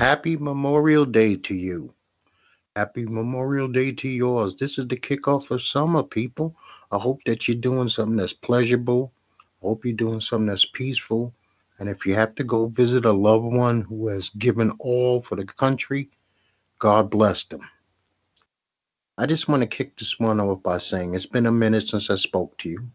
Happy Memorial Day to you. Happy Memorial Day to yours. This is the kickoff of summer, people. I hope that you're doing something that's pleasurable. I hope you're doing something that's peaceful. And if you have to go visit a loved one who has given all for the country, God bless them. I just want to kick this one off by saying it's been a minute since I spoke to you.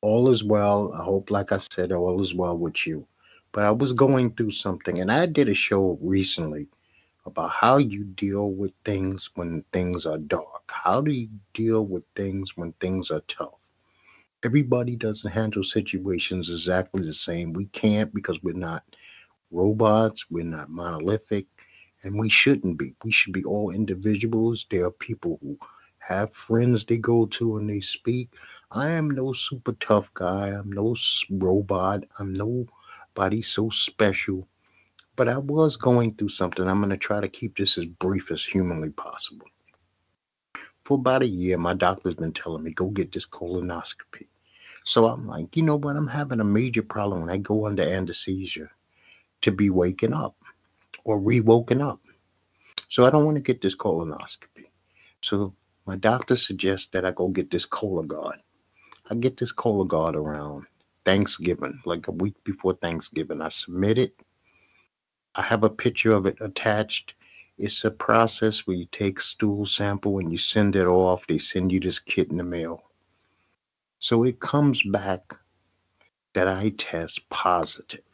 All is well. I hope, like I said, all is well with you. But I was going through something, and I did a show recently about how you deal with things when things are dark. How do you deal with things when things are tough? Everybody doesn't handle situations exactly the same. We can't because we're not robots, we're not monolithic, and we shouldn't be. We should be all individuals. There are people who have friends they go to and they speak. I am no super tough guy. I'm no robot. I'm nobody so special. But I was going through something. I'm going to try to keep this as brief as humanly possible. For about a year, my doctor's been telling me, go get this colonoscopy. So I'm like, you know what? I'm having a major problem when I go under anesthesia to be waking up or re-woken up. So I don't want to get this colonoscopy. So my doctor suggests that I go get this Cologuard. I get this Cologuard around Thanksgiving, like a week before Thanksgiving. I submit it. I have a picture of it attached. It's a process where you take stool sample and you send it off. They send you this kit in the mail. So it comes back that I test positive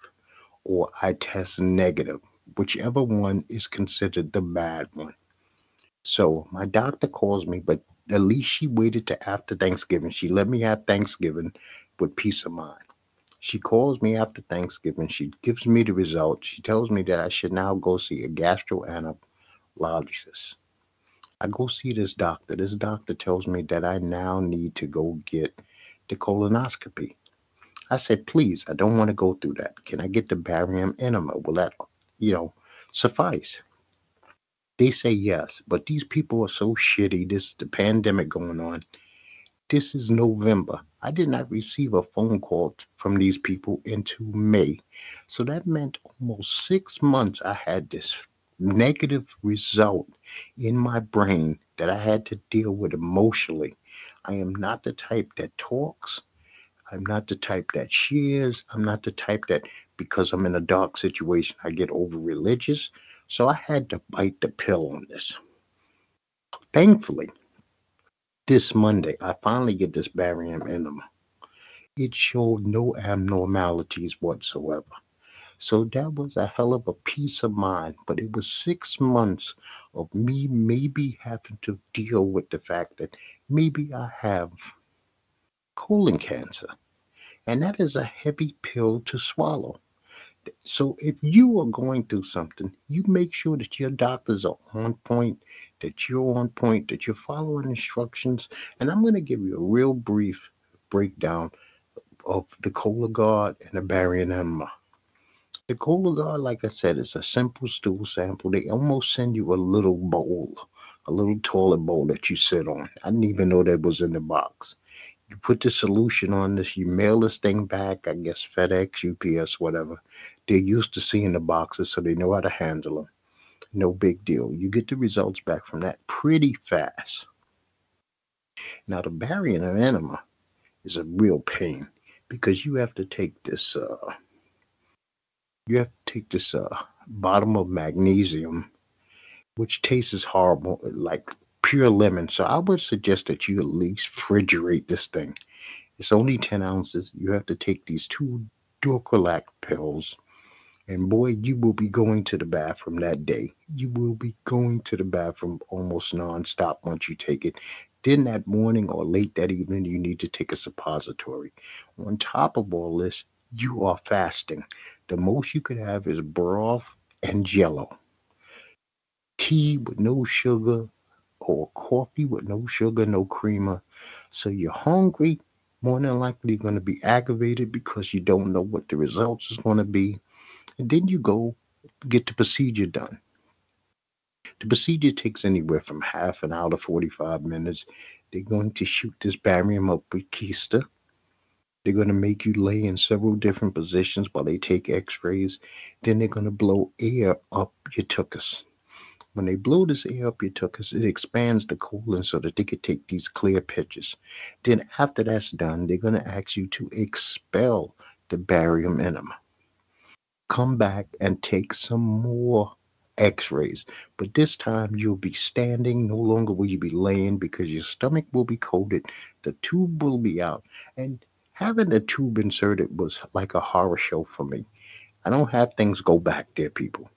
or I test negative whichever one is considered the bad one. So my doctor calls me, but at least she waited to after Thanksgiving. She let me have Thanksgiving with peace of mind. She calls me after Thanksgiving. She gives me the results. She tells me that I should now go see a gastroenterologist. I go see this doctor. This doctor tells me that I now need to go get the colonoscopy. I said, please, I don't want to go through that. Can I get the barium enema? Will that you know, suffice. They say yes, but these people are so shitty. This is the pandemic going on. This is November. I did not receive a phone call from these people into May. So that meant almost six months I had this negative result in my brain that I had to deal with emotionally. I am not the type that talks. I'm not the type that shares. I'm not the type that because I'm in a dark situation, I get over religious. So I had to bite the pill on this. Thankfully, this Monday, I finally get this barium enema. It showed no abnormalities whatsoever. So that was a hell of a peace of mind. But it was six months of me maybe having to deal with the fact that maybe I have colon cancer. And that is a heavy pill to swallow. So if you are going through something, you make sure that your doctors are on point, that you're on point, that you're following instructions. And I'm going to give you a real brief breakdown of the Cologuard and the barium enema. The Cologuard, like I said, is a simple stool sample. They almost send you a little bowl, a little toilet bowl that you sit on. I didn't even know that was in the box you put the solution on this, you mail this thing back, I guess FedEx, UPS, whatever. They're used to seeing the boxes, so they know how to handle them. No big deal. You get the results back from that pretty fast. Now, the barium enema is a real pain because you have to take this, uh, you have to take this uh, bottom of magnesium, which tastes horrible, like pure lemon. So I would suggest that you at least refrigerate this thing. It's only 10 ounces. You have to take these two Dulcolax pills. And boy, you will be going to the bathroom that day. You will be going to the bathroom almost nonstop once you take it. Then that morning or late that evening, you need to take a suppository. On top of all this, you are fasting. The most you could have is broth and jello. Tea with no sugar, or coffee with no sugar, no creamer. Uh, so you're hungry, more than likely going to be aggravated because you don't know what the results is going to be. And then you go get the procedure done. The procedure takes anywhere from half an hour to 45 minutes. They're going to shoot this barium up with keister. They're going to make you lay in several different positions while they take x rays. Then they're going to blow air up your tuchus. When they blow this air up your tuchus, it expands the colon so that they could take these clear pictures. Then, after that's done, they're going to ask you to expel the barium enema. Come back and take some more x rays. But this time you'll be standing, no longer will you be laying because your stomach will be coated, the tube will be out. And having the tube inserted was like a horror show for me. I don't have things go back there, people,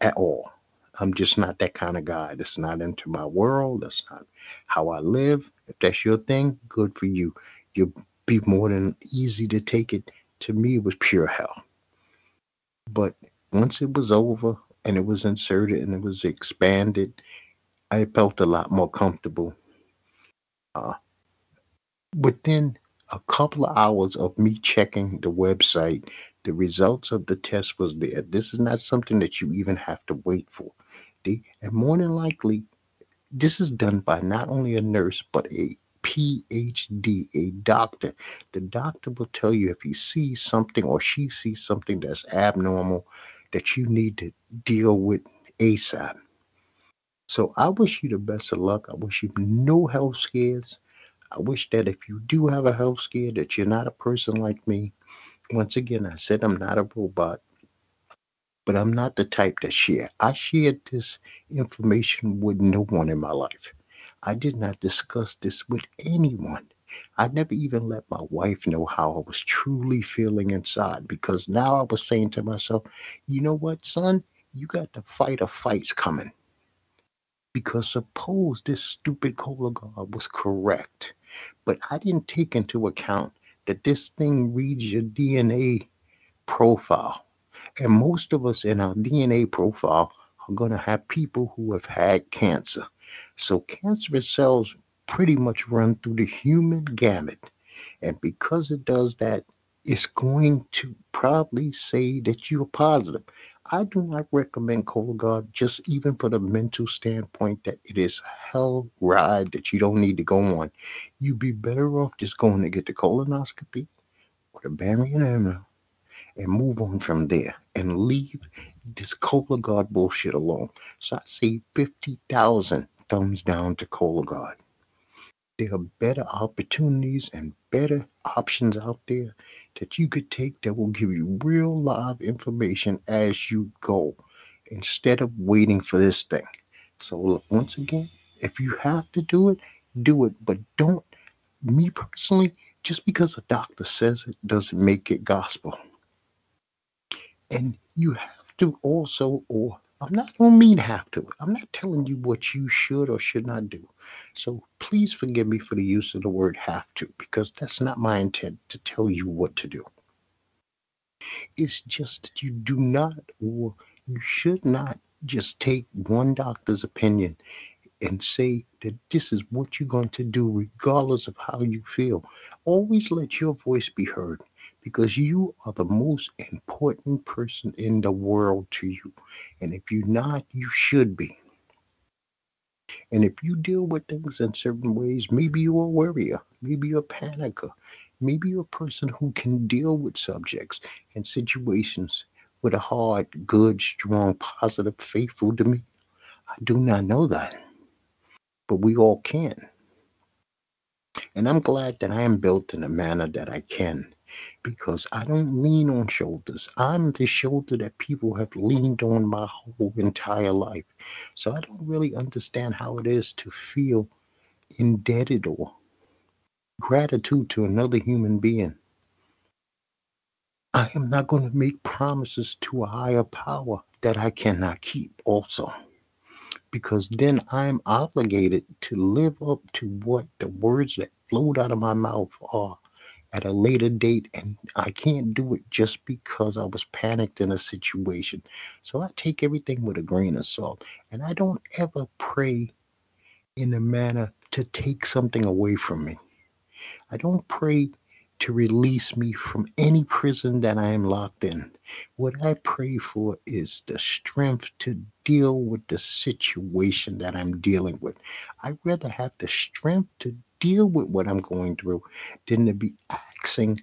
at all. I'm just not that kind of guy. That's not into my world. That's not how I live. If that's your thing, good for you. You'll be more than easy to take it. To me, it was pure hell. But once it was over and it was inserted and it was expanded, I felt a lot more comfortable. Uh, within a couple of hours of me checking the website, the results of the test was there. This is not something that you even have to wait for. And more than likely, this is done by not only a nurse, but a PhD, a doctor. The doctor will tell you if he sees something or she sees something that's abnormal that you need to deal with ASAP. So I wish you the best of luck. I wish you no health scares. I wish that if you do have a health scare, that you're not a person like me. Once again, I said I'm not a robot but I'm not the type that share. I shared this information with no one in my life. I did not discuss this with anyone. I never even let my wife know how I was truly feeling inside because now I was saying to myself, you know what, son? You got to fight a fight's coming. Because suppose this stupid Cologuard was correct, but I didn't take into account that this thing reads your DNA profile and most of us in our DNA profile are going to have people who have had cancer. So cancerous cells pretty much run through the human gamut. And because it does that, it's going to probably say that you're positive. I do not recommend Cologuard just even for the mental standpoint that it is a hell ride that you don't need to go on. You'd be better off just going to get the colonoscopy or the barium ammo and move on from there and leave this Cologuard bullshit alone. So I say 50,000 thumbs down to Cologuard. There are better opportunities and better options out there that you could take that will give you real live information as you go instead of waiting for this thing. So, once again, if you have to do it, do it, but don't, me personally, just because a doctor says it doesn't make it gospel. And you have to also, or I'm not to mean have to. I'm not telling you what you should or should not do. So please forgive me for the use of the word have to, because that's not my intent to tell you what to do. It's just that you do not or you should not just take one doctor's opinion and say that this is what you're going to do, regardless of how you feel. Always let your voice be heard because you are the most important person in the world to you. And if you're not, you should be. And if you deal with things in certain ways, maybe you're a worrier, maybe you're a panicker, maybe you're a person who can deal with subjects and situations with a hard, good, strong, positive, faithful to me. I do not know that but we all can. And I'm glad that I am built in a manner that I can because I don't lean on shoulders. I'm the shoulder that people have leaned on my whole entire life. So I don't really understand how it is to feel indebted or gratitude to another human being. I am not going to make promises to a higher power that I cannot keep, also because then I'm obligated to live up to what the words that flowed out of my mouth are at a later date and I can't do it just because I was panicked in a situation. So I take everything with a grain of salt and I don't ever pray in a manner to take something away from me. I don't pray to release me from any prison that I am locked in. What I pray for is the strength to deal with the situation that I'm dealing with. I'd rather have the strength to deal with what I'm going through than to be asking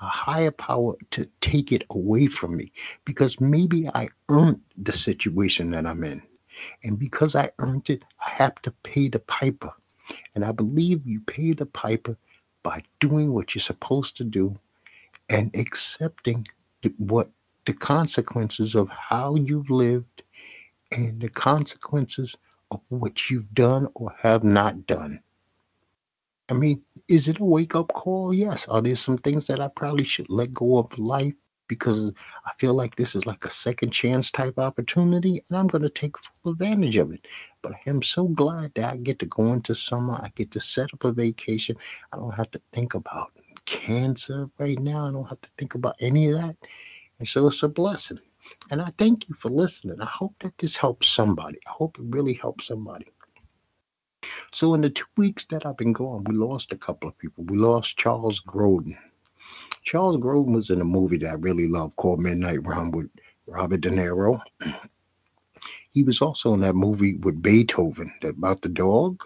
a higher power to take it away from me because maybe I earned the situation that I'm in. And because I earned it, I have to pay the piper. And I believe you pay the piper by doing what you're supposed to do and accepting the, what the consequences of how you've lived and the consequences of what you've done or have not done. I mean, is it a wake up call? Yes. Are there some things that I probably should let go of life because I feel like this is like a second chance type opportunity and I'm going to take full advantage of it. But I am so glad that I get to go into summer. I get to set up a vacation. I don't have to think about cancer right now. I don't have to think about any of that. And so it's a blessing. And I thank you for listening. I hope that this helps somebody. I hope it really helps somebody. So in the two weeks that I've been gone, we lost a couple of people. We lost Charles Grodin. Charles Grodin was in a movie that I really loved called Midnight Run with Robert De Niro. He was also in that movie with Beethoven about the dog.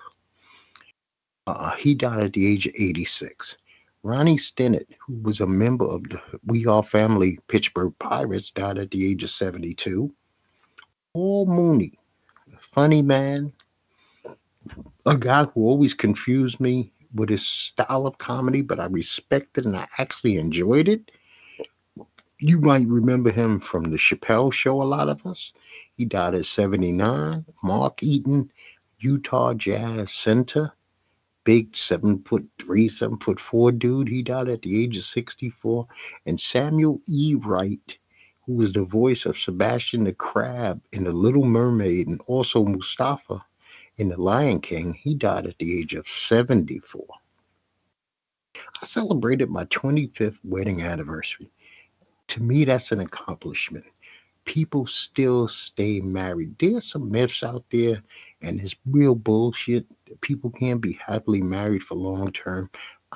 Uh, he died at the age of 86. Ronnie Stennett, who was a member of the We Are Family Pittsburgh Pirates, died at the age of 72. Paul Mooney, funny man, a guy who always confused me with his style of comedy, but I respected and I actually enjoyed it. You might remember him from the Chappelle show, a lot of us. He died at 79. Mark Eaton, Utah Jazz Center, big seven foot three, seven foot four dude. He died at the age of 64. And Samuel E. Wright, who was the voice of Sebastian the Crab in The Little Mermaid and also Mufasa in The Lion King, he died at the age of 74. I celebrated my 25th wedding anniversary. To me, that's an accomplishment. People still stay married. There's some myths out there, and it's real bullshit. People can't be happily married for long term.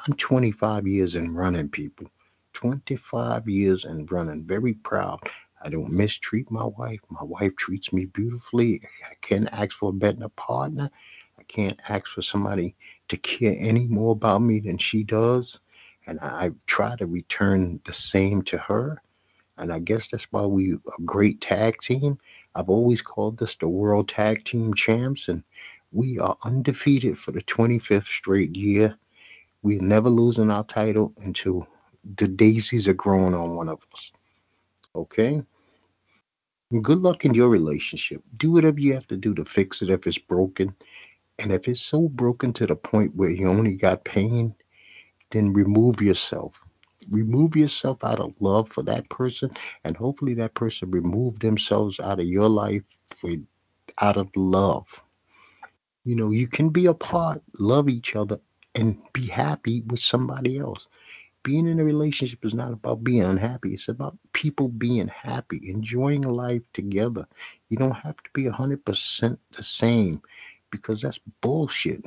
I'm 25 years in running, people. 25 years and running. Very proud. I don't mistreat my wife. My wife treats me beautifully. I can't ask for a better partner. I can't ask for somebody to care any more about me than she does. And I try to return the same to her. And I guess that's why we a great tag team. I've always called this the World Tag Team Champs, and we are undefeated for the 25th straight year. We're never losing our title until the daisies are growing on one of us. Okay? Good luck in your relationship. Do whatever you have to do to fix it if it's broken. And if it's so broken to the point where you only got pain, then remove yourself. Remove yourself out of love for that person, and hopefully that person remove themselves out of your life with out of love. You know, you can be apart, love each other, and be happy with somebody else being in a relationship is not about being unhappy. It's about people being happy, enjoying life together. You don't have to be 100% the same because that's bullshit.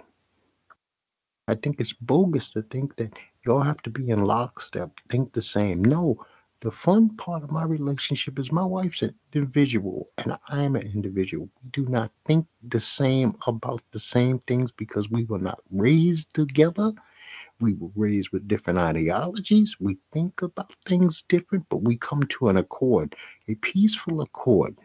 I think it's bogus to think that y'all have to be in lockstep, think the same. No, the fun part of my relationship is my wife's an individual and I'm an individual. We do not think the same about the same things because we were not raised together we were raised with different ideologies. We think about things different, but we come to an accord, a peaceful accord,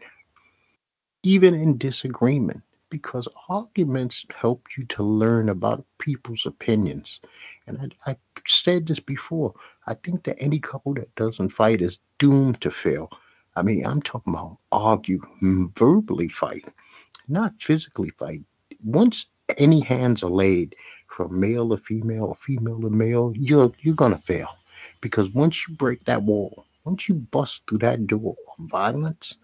even in disagreement, because arguments help you to learn about people's opinions. And I, I said this before. I think that any couple that doesn't fight is doomed to fail. I mean, I'm talking about argue, mm, verbally fight, not physically fight. Once any hands are laid, from male to female or female to male, you're you're gonna fail. Because once you break that wall, once you bust through that door of violence,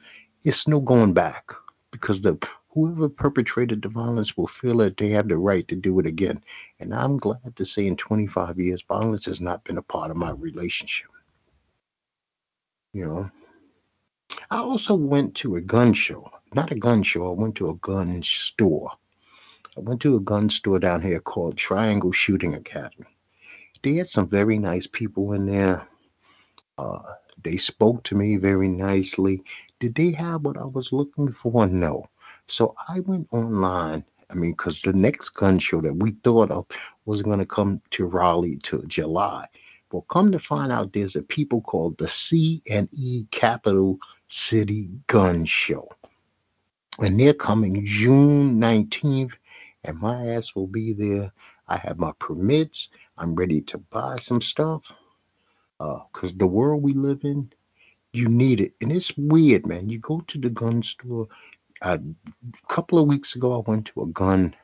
it's no going back. Because the whoever perpetrated the violence will feel that they have the right to do it again. And I'm glad to say in 25 years, violence has not been a part of my relationship. You know. I also went to a gun show. Not a gun show, I went to a gun store I went to a gun store down here called Triangle Shooting Academy. They had some very nice people in there. Uh, they spoke to me very nicely. Did they have what I was looking for? No. So I went online I mean, because the next gun show that we thought of was going to come to Raleigh to July. Well, come to find out, there's a people called the C and E Capital City Gun Show, and they're coming June 19th, and my ass will be there. I have my permits. I'm ready to buy some stuff, because uh, the world we live in, you need it, and it's weird, man. You go to the gun store. A couple of weeks ago, I went to a gun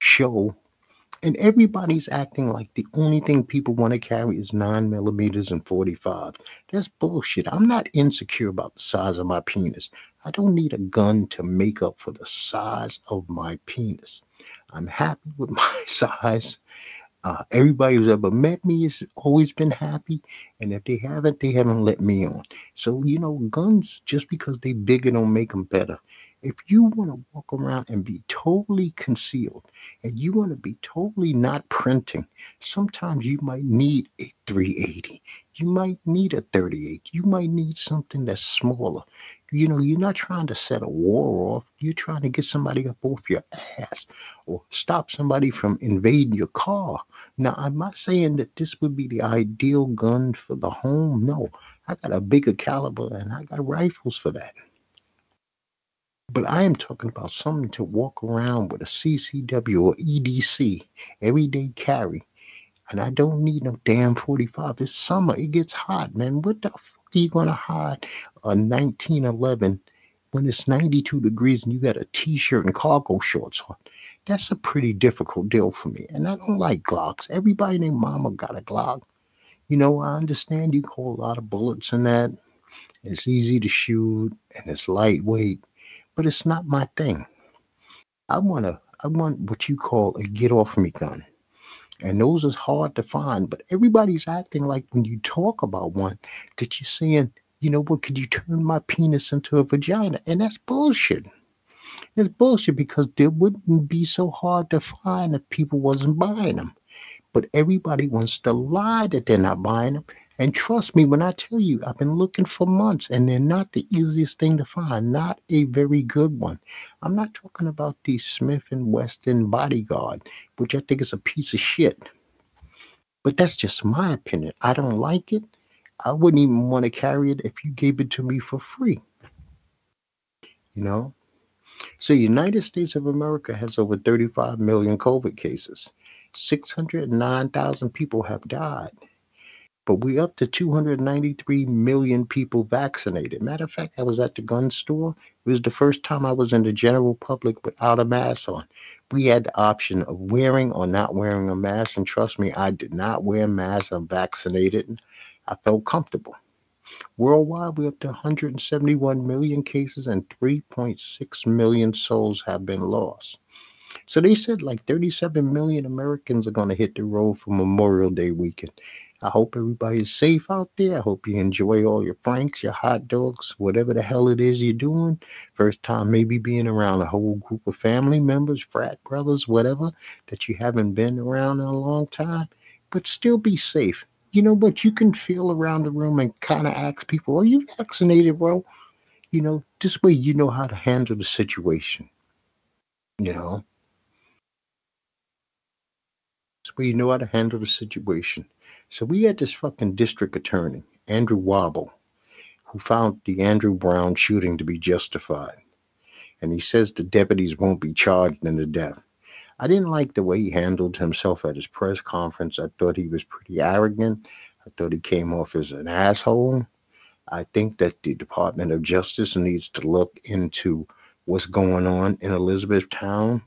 show and everybody's acting like the only thing people want to carry is nine millimeters and 45. That's bullshit. I'm not insecure about the size of my penis. I don't need a gun to make up for the size of my penis. I'm happy with my size. Uh, everybody who's ever met me has always been happy, and if they haven't, they haven't let me on. So you know, guns just because they bigger don't make them better. If you want to walk around and be totally concealed, and you want to be totally not printing, sometimes you might need a 380. You might need a 38. You might need something that's smaller. You know, you're not trying to set a war off. You're trying to get somebody up off your ass or stop somebody from invading your car. Now, I'm not saying that this would be the ideal gun for the home. No, I got a bigger caliber and I got rifles for that. But I am talking about something to walk around with a CCW or EDC everyday carry. And I don't need no damn 45. It's summer. It gets hot, man. What the fuck are you going to hide a 1911 when it's 92 degrees and you got a t-shirt and cargo shorts on? That's a pretty difficult deal for me. And I don't like Glocks. Everybody named Mama got a Glock. You know, I understand you hold a lot of bullets in that. It's easy to shoot and it's lightweight, but it's not my thing. I want to I want what you call a get off me gun. And those is hard to find, but everybody's acting like when you talk about one that you're saying, you know what, could you turn my penis into a vagina? And that's bullshit. It's bullshit because they wouldn't be so hard to find if people wasn't buying them. But everybody wants to lie that they're not buying them. And trust me when I tell you, I've been looking for months and they're not the easiest thing to find, not a very good one. I'm not talking about the Smith and Wesson bodyguard, which I think is a piece of shit. But that's just my opinion. I don't like it. I wouldn't even want to carry it if you gave it to me for free. You know? So United States of America has over 35 million COVID cases. 609,000 people have died but we up to 293 million people vaccinated. Matter of fact, I was at the gun store. It was the first time I was in the general public without a mask on. We had the option of wearing or not wearing a mask, and trust me, I did not wear a mask. I'm vaccinated. I felt comfortable. Worldwide, we're up to 171 million cases and 3.6 million souls have been lost. So they said like 37 million Americans are going to hit the road for Memorial Day weekend. I hope everybody's safe out there. I hope you enjoy all your franks, your hot dogs, whatever the hell it is you're doing. First time maybe being around a whole group of family members, frat brothers, whatever, that you haven't been around in a long time. But still be safe. You know, but you can feel around the room and kind of ask people, Are you vaccinated, bro? You know, this way you know how to handle the situation. You know? This way you know how to handle the situation. So we had this fucking district attorney, Andrew Womble, who found the Andrew Brown shooting to be justified. And he says the deputies won't be charged in the death. I didn't like the way he handled himself at his press conference. I thought he was pretty arrogant. I thought he came off as an asshole. I think that the Department of Justice needs to look into what's going on in Elizabethtown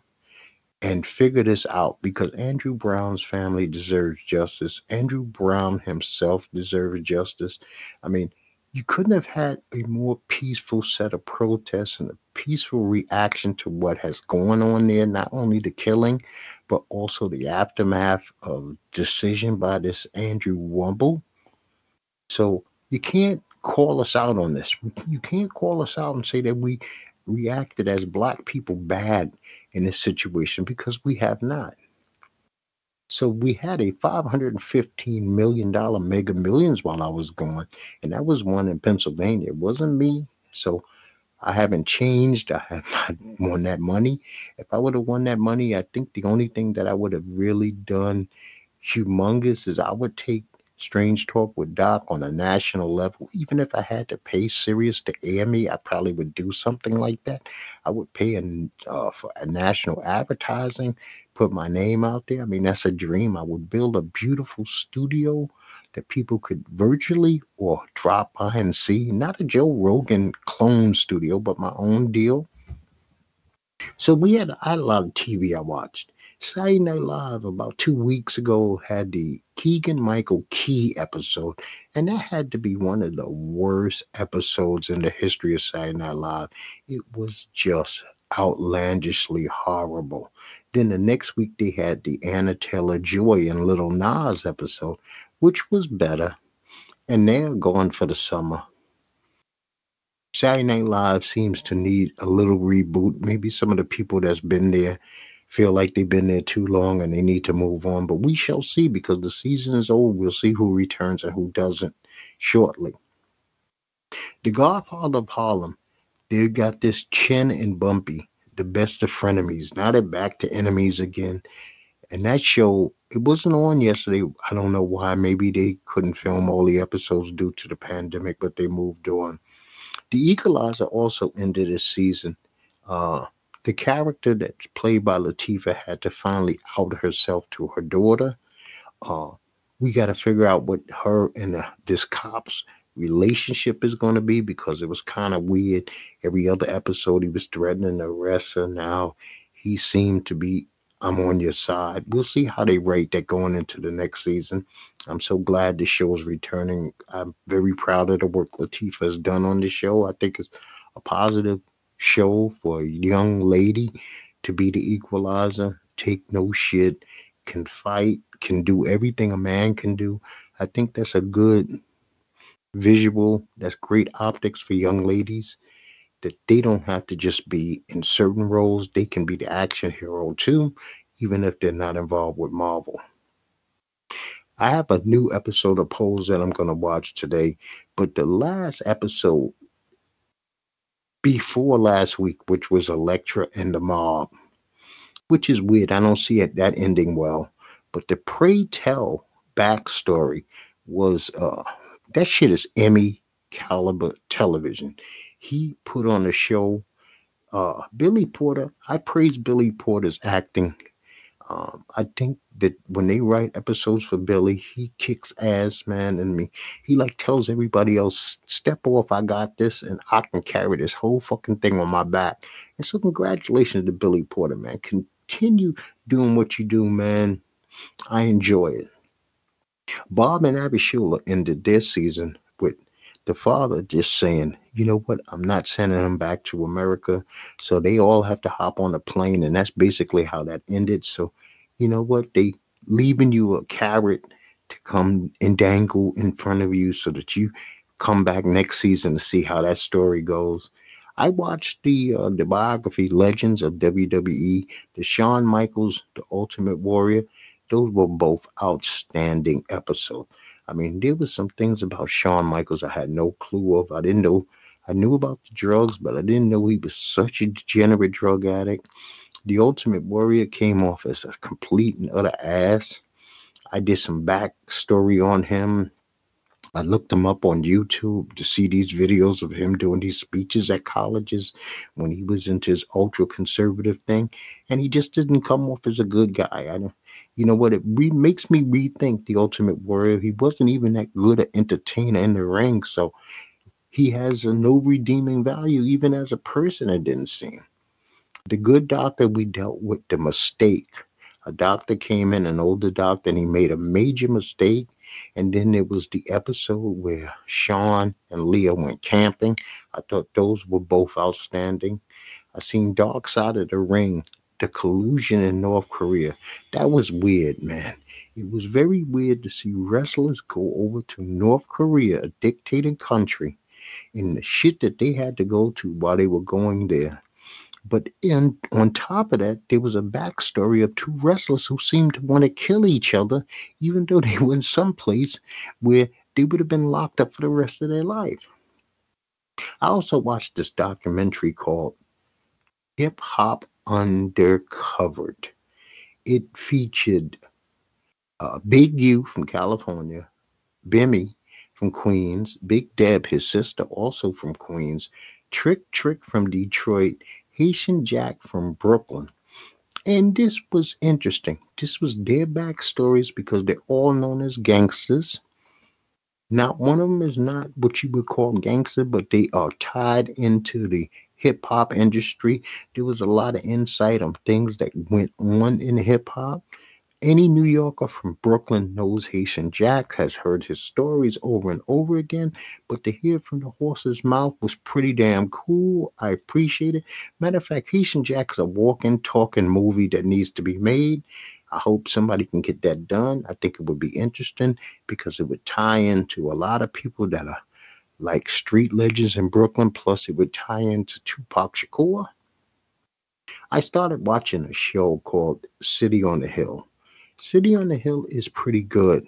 and figure this out because Andrew Brown's family deserves justice. Andrew Brown himself deserves justice. I mean, you couldn't have had a more peaceful set of protests and a peaceful reaction to what has gone on there, not only the killing, but also the aftermath of decision by this Andrew Womble. So you can't call us out on this. You can't call us out and say that we reacted as black people bad in this situation because we have not. So we had a $515 million mega millions while I was gone, and that was one in Pennsylvania. It wasn't me. So I haven't changed. I have not won that money. If I would have won that money, I think the only thing that I would have really done humongous is I would take Strange Talk with Doc on a national level. Even if I had to pay Sirius to air me, I probably would do something like that. I would pay a, uh, for a national advertising, put my name out there. I mean, that's a dream. I would build a beautiful studio that people could virtually or drop by and see. Not a Joe Rogan clone studio, but my own deal. So we had, I had a lot of TV I watched. Saturday Night Live about two weeks ago had the Keegan Michael Key episode, and that had to be one of the worst episodes in the history of Saturday Night Live. It was just outlandishly horrible. Then the next week they had the Anya Taylor Joy and Lil Nas episode, which was better, and they're gone for the summer. Saturday Night Live seems to need a little reboot. Maybe some of the people that's been there feel like they've been there too long and they need to move on. But we shall see because the season is over. We'll see who returns and who doesn't shortly. The Godfather of Harlem, they've got this Chin and Bumpy, the best of frenemies. Now they're back to enemies again. And that show, it wasn't on yesterday. I don't know why. Maybe they couldn't film all the episodes due to the pandemic, but they moved on. The Equalizer also ended this season. Uh, the character that's played by Latifah had to finally out herself to her daughter. Uh, we got to figure out what her and the, this cop's relationship is going to be because it was kind of weird. Every other episode, he was threatening to arrest her. Now he seemed to be, I'm on your side. We'll see how they rate that going into the next season. I'm so glad the show is returning. I'm very proud of the work Latifah has done on the show. I think it's a positive show for a young lady to be the equalizer, take no shit, can fight, can do everything a man can do. I think that's a good visual, that's great optics for young ladies that they don't have to just be in certain roles, they can be the action hero too, even if they're not involved with Marvel. I have a new episode of Pose that I'm going to watch today, but the last episode before last week, which was Elektra and the Mob, which is weird. I don't see it that ending well. But the Pray Tell backstory was uh that shit is Emmy caliber television. He put on a show. Uh, Billy Porter, I praise Billy Porter's acting um, I think that when they write episodes for Billy, he kicks ass, man. And me, he like tells everybody else, "Step off, I got this, and I can carry this whole fucking thing on my back." And so, congratulations to Billy Porter, man. Continue doing what you do, man. I enjoy it. Bob and Abishola ended their season with the father just saying, you know what, I'm not sending him back to America. So they all have to hop on a plane. And that's basically how that ended. So, you know what, they leaving you a carrot to come and dangle in front of you so that you come back next season to see how that story goes. I watched the uh, the biography Legends of WWE, the Shawn Michaels, the Ultimate Warrior. Those were both outstanding episodes. I mean, there was some things about Shawn Michaels I had no clue of. I didn't know. I knew about the drugs, but I didn't know he was such a degenerate drug addict. The Ultimate Warrior came off as a complete and utter ass. I did some backstory on him. I looked him up on YouTube to see these videos of him doing these speeches at colleges when he was into his ultra conservative thing, and he just didn't come off as a good guy. I you know what? It re- makes me rethink the Ultimate Warrior. He wasn't even that good an entertainer in the ring, so he has a no redeeming value even as a person. It didn't seem. The good doctor we dealt with the mistake. A doctor came in, an older doctor, and he made a major mistake. And then there was the episode where Sean and Leah went camping. I thought those were both outstanding. I seen Dark Side of the Ring the collusion in North Korea. That was weird, man. It was very weird to see wrestlers go over to North Korea, a dictating country, and the shit that they had to go to while they were going there. But in, on top of that, there was a backstory of two wrestlers who seemed to want to kill each other, even though they were in some place where they would have been locked up for the rest of their life. I also watched this documentary called Hip Hop Undercovered. It featured uh, Big U from California, Bimmy from Queens, Big Deb, his sister, also from Queens, Trick Trick from Detroit, Haitian Jack from Brooklyn. And this was interesting. This was their backstories because they're all known as gangsters. Not one of them is not what you would call gangster, but they are tied into the hip hop industry. There was a lot of insight on things that went on in hip hop. Any New Yorker from Brooklyn knows Haitian Jack, has heard his stories over and over again, but to hear from the horse's mouth was pretty damn cool. I appreciate it. Matter of fact, Haitian Jack is a walking, talking movie that needs to be made. I hope somebody can get that done. I think it would be interesting because it would tie into a lot of people that are like street legends in Brooklyn, plus it would tie into Tupac Shakur. I started watching a show called City on the Hill. City on the Hill is pretty good.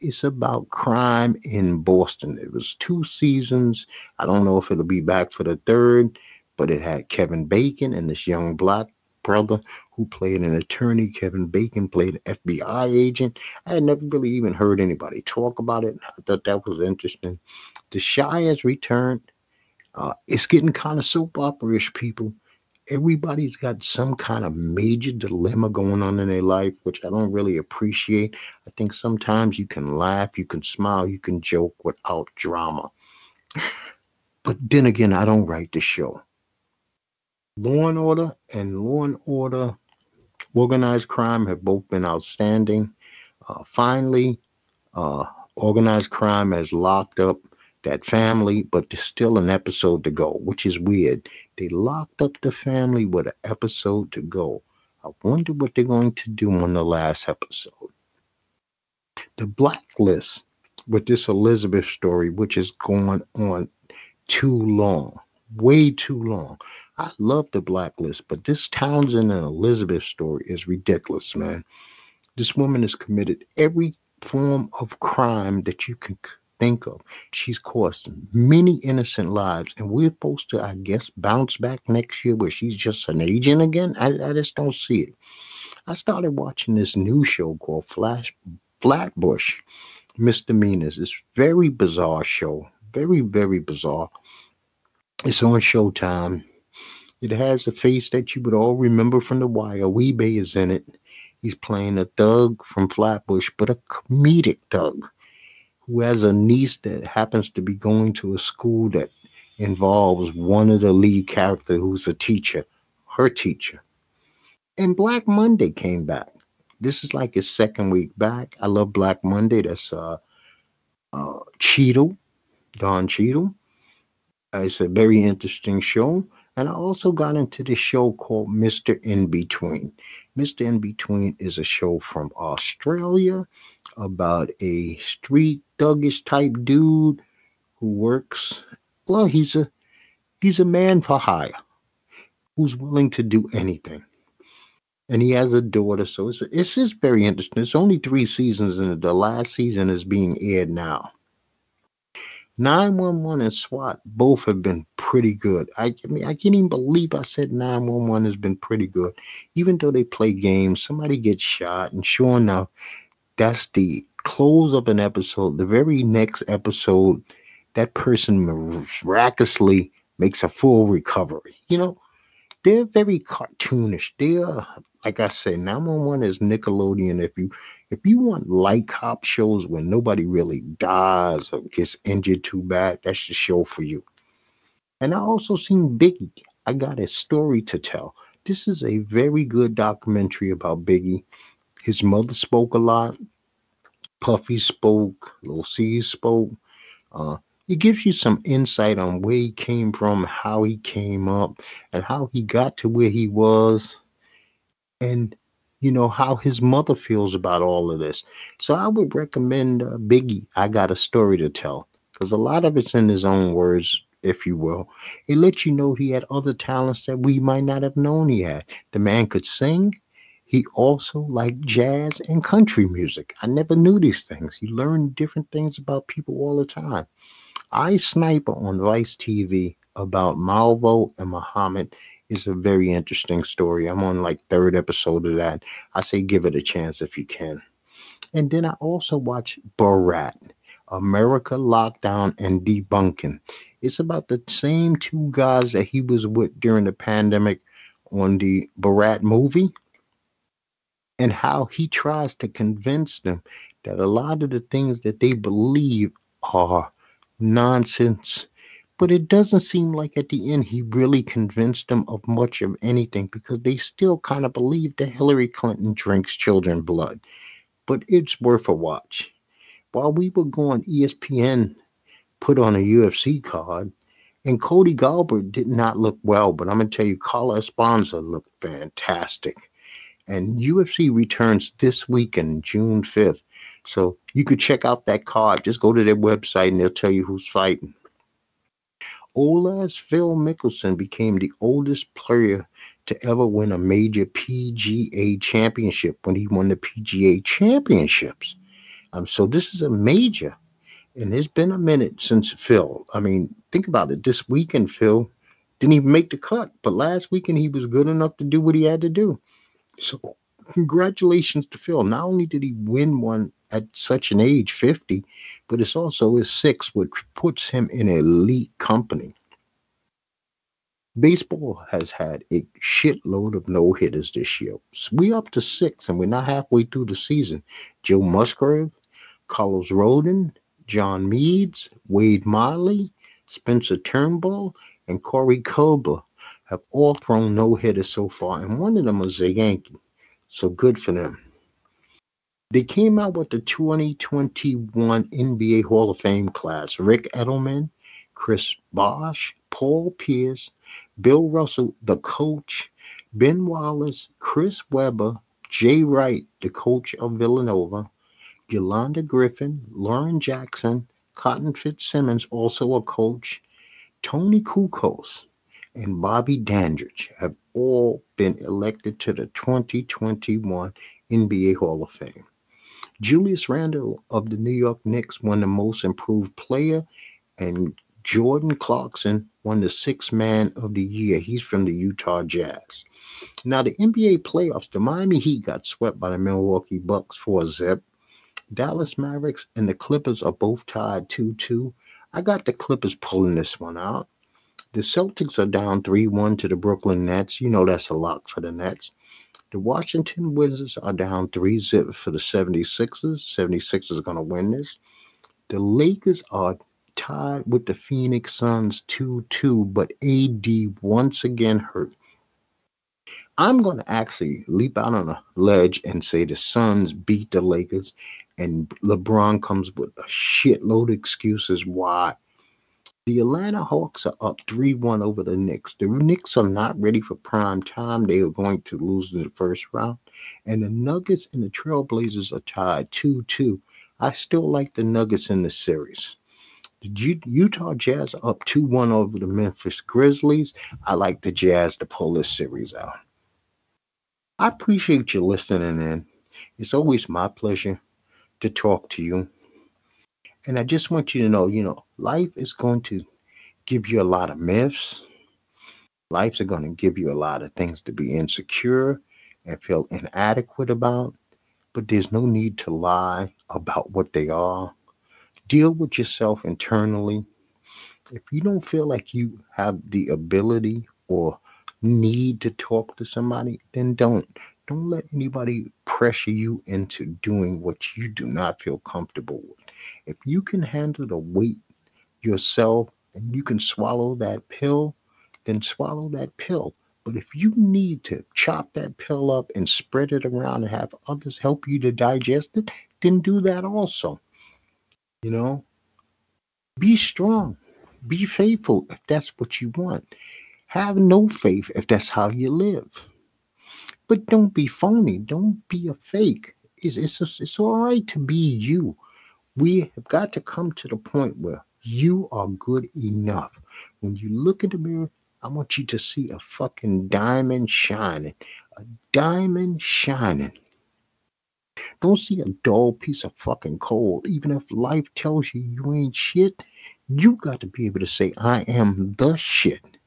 It's about crime in Boston. It was two seasons. I don't know if it'll be back for the third, but it had Kevin Bacon and this young black brother who played an attorney. Kevin Bacon played an FBI agent. I had never really even heard anybody talk about it. I thought that was interesting. The Chi has returned. Uh, it's getting kind of soap opera-ish, people everybody's got some kind of major dilemma going on in their life, which I don't really appreciate. I think sometimes you can laugh, you can smile, you can joke without drama. But then again, I don't write the show. Law and Order and Law and Order Organized Crime have both been outstanding. Uh, finally, uh, organized crime has locked up that family, but there's still an episode to go, which is weird. They locked up the family with an episode to go. I wonder what they're going to do on the last episode. The blacklist with this Elizabeth story, which is going on too long, way too long. I love the blacklist, but this Townsend and Elizabeth story is ridiculous, man. This woman has committed every form of crime that you can think of. She's cost many innocent lives, and we're supposed to, I guess, bounce back next year where she's just an agent again. I, I just don't see it. I started watching this new show called Flash Flatbush Misdemeanors. It's very bizarre show, very very bizarre. It's on Showtime. It has a face that you would all remember from The Wire. Wee-Bey is in it. He's playing a thug from Flatbush, but a comedic thug who has a niece that happens to be going to a school that involves one of the lead character who's a teacher, her teacher. And Black Monday came back. This is like his second week back. I love Black Monday. That's uh, uh Cheadle, Don Cheadle. It's a very interesting show. And I also got into this show called Mr. In Between. Mr. In Between is a show from Australia about a street thuggish type dude who works. Well, he's a he's a man for hire who's willing to do anything. And he has a daughter, so it's it's just very interesting. It's only three seasons, and the last season is being aired now. 911 and SWAT both have been pretty good. I, I, mean, I can't even believe I said 911 has been pretty good. Even though they play games, somebody gets shot, and sure enough, that's the close of an episode. The very next episode, that person miraculously makes a full recovery. You know, they're very cartoonish. They're like I said, 911 is Nickelodeon. If you if you want light cop shows where nobody really dies or gets injured too bad, that's the show for you. And I also seen Biggie. I got a story to tell. This is a very good documentary about Biggie. His mother spoke a lot. Puffy spoke. Lil Cease spoke. Uh, it gives you some insight on where he came from, how he came up, and how he got to where he was, and you know, how his mother feels about all of this. So I would recommend uh, Biggie, I Got a Story to Tell, because a lot of it's in his own words, if you will. It lets you know he had other talents that we might not have known he had. The man could sing. He also liked jazz and country music. I never knew these things. You learn different things about people all the time. I Sniper on Vice TV about Malvo and Muhammad is a very interesting story. I'm on like third episode of that. I say give it a chance if you can. And then I also watch Borat, America Lockdown and Debunking. It's about the same two guys that he was with during the pandemic on the Borat movie and how he tries to convince them that a lot of the things that they believe are nonsense. But it doesn't seem like at the end he really convinced them of much of anything because they still kind of believe that Hillary Clinton drinks children blood. But it's worth a watch. While we were going, ESPN put on a UFC card, and Cody Garbrandt did not look well. But I'm gonna tell you, Carla Esparza looked fantastic. And UFC returns this weekend, June 5th. So you could check out that card. Just go to their website and they'll tell you who's fighting. Olas Phil Mickelson became the oldest player to ever win a major PGA championship when he won the PGA championships. Um, so this is a major, and it's been a minute since Phil. I mean, think about it. This weekend, Phil didn't even make the cut, but last weekend he was good enough to do what he had to do. So, congratulations to Phil. Not only did he win one at such an age, 50, but it's also his sixth, which puts him in elite company. Baseball has had a shitload of no hitters this year. So we up to six, and we're not halfway through the season. Joe Musgrove, Carlos Rodon, John Means, Wade Miley, Spencer Turnbull, and Corey Kluber have all thrown no hitters so far, and one of them was a Yankee. So good for them. They came out with the 2021 NBA Hall of Fame class Rick Adelman, Chris Bosh, Paul Pierce, Bill Russell, the coach, Ben Wallace, Chris Webber, Jay Wright, the coach of Villanova, Yolanda Griffith, Lauren Jackson, Cotton Fitzsimmons, also a coach, Tony Kukoc, and Bobby Dandridge have all been elected to the 2021 NBA Hall of Fame. Julius Randle of the New York Knicks won the Most Improved Player, and Jordan Clarkson won the Sixth Man of the Year. He's from the Utah Jazz. Now, the NBA playoffs, the Miami Heat got swept by the Milwaukee Bucks for a zip. Dallas Mavericks and the Clippers are both tied 2 2. I got the Clippers pulling this one out. The Celtics are down 3 1 to the Brooklyn Nets. You know that's a lock for the Nets. The Washington Wizards are down 3 zip for the 76ers. 76ers are going to win this. The Lakers are tied with the Phoenix Suns 2 2, but AD once again hurt. I'm going to actually leap out on a ledge and say the Suns beat the Lakers, and LeBron comes with a shitload of excuses why the Atlanta Hawks are up 3 1 over the Knicks. The Knicks are not ready for prime time. They are going to lose in the first round. And the Nuggets and the Trailblazers are tied 2 2. I still like the Nuggets in the series. The Utah Jazz are up 2 1 over the Memphis Grizzlies. I like the Jazz to pull this series out. I appreciate you listening in. It's always my pleasure to talk to you. And I just want you to know, you know, life is going to give you a lot of myths. Life's going to give you a lot of things to be insecure and feel inadequate about. But there's no need to lie about what they are. Deal with yourself internally. If you don't feel like you have the ability or need to talk to somebody, then don't. Don't let anybody pressure you into doing what you do not feel comfortable with. If you can handle the weight yourself and you can swallow that pill, then swallow that pill. But if you need to chop that pill up and spread it around and have others help you to digest it, then do that also. You know, be strong, be faithful if that's what you want. Have no faith if that's how you live. But don't be phony. Don't be a fake. It's, it's, it's all right to be you. We have got to come to the point where you are good enough. When you look in the mirror, I want you to see a fucking diamond shining. A diamond shining. Don't see a dull piece of fucking coal. Even if life tells you you ain't shit, You got to be able to say, I am the shit.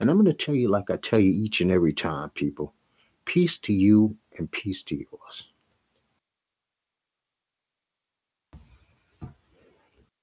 And I'm going to tell you, like I tell you each and every time, people peace to you and peace to yours.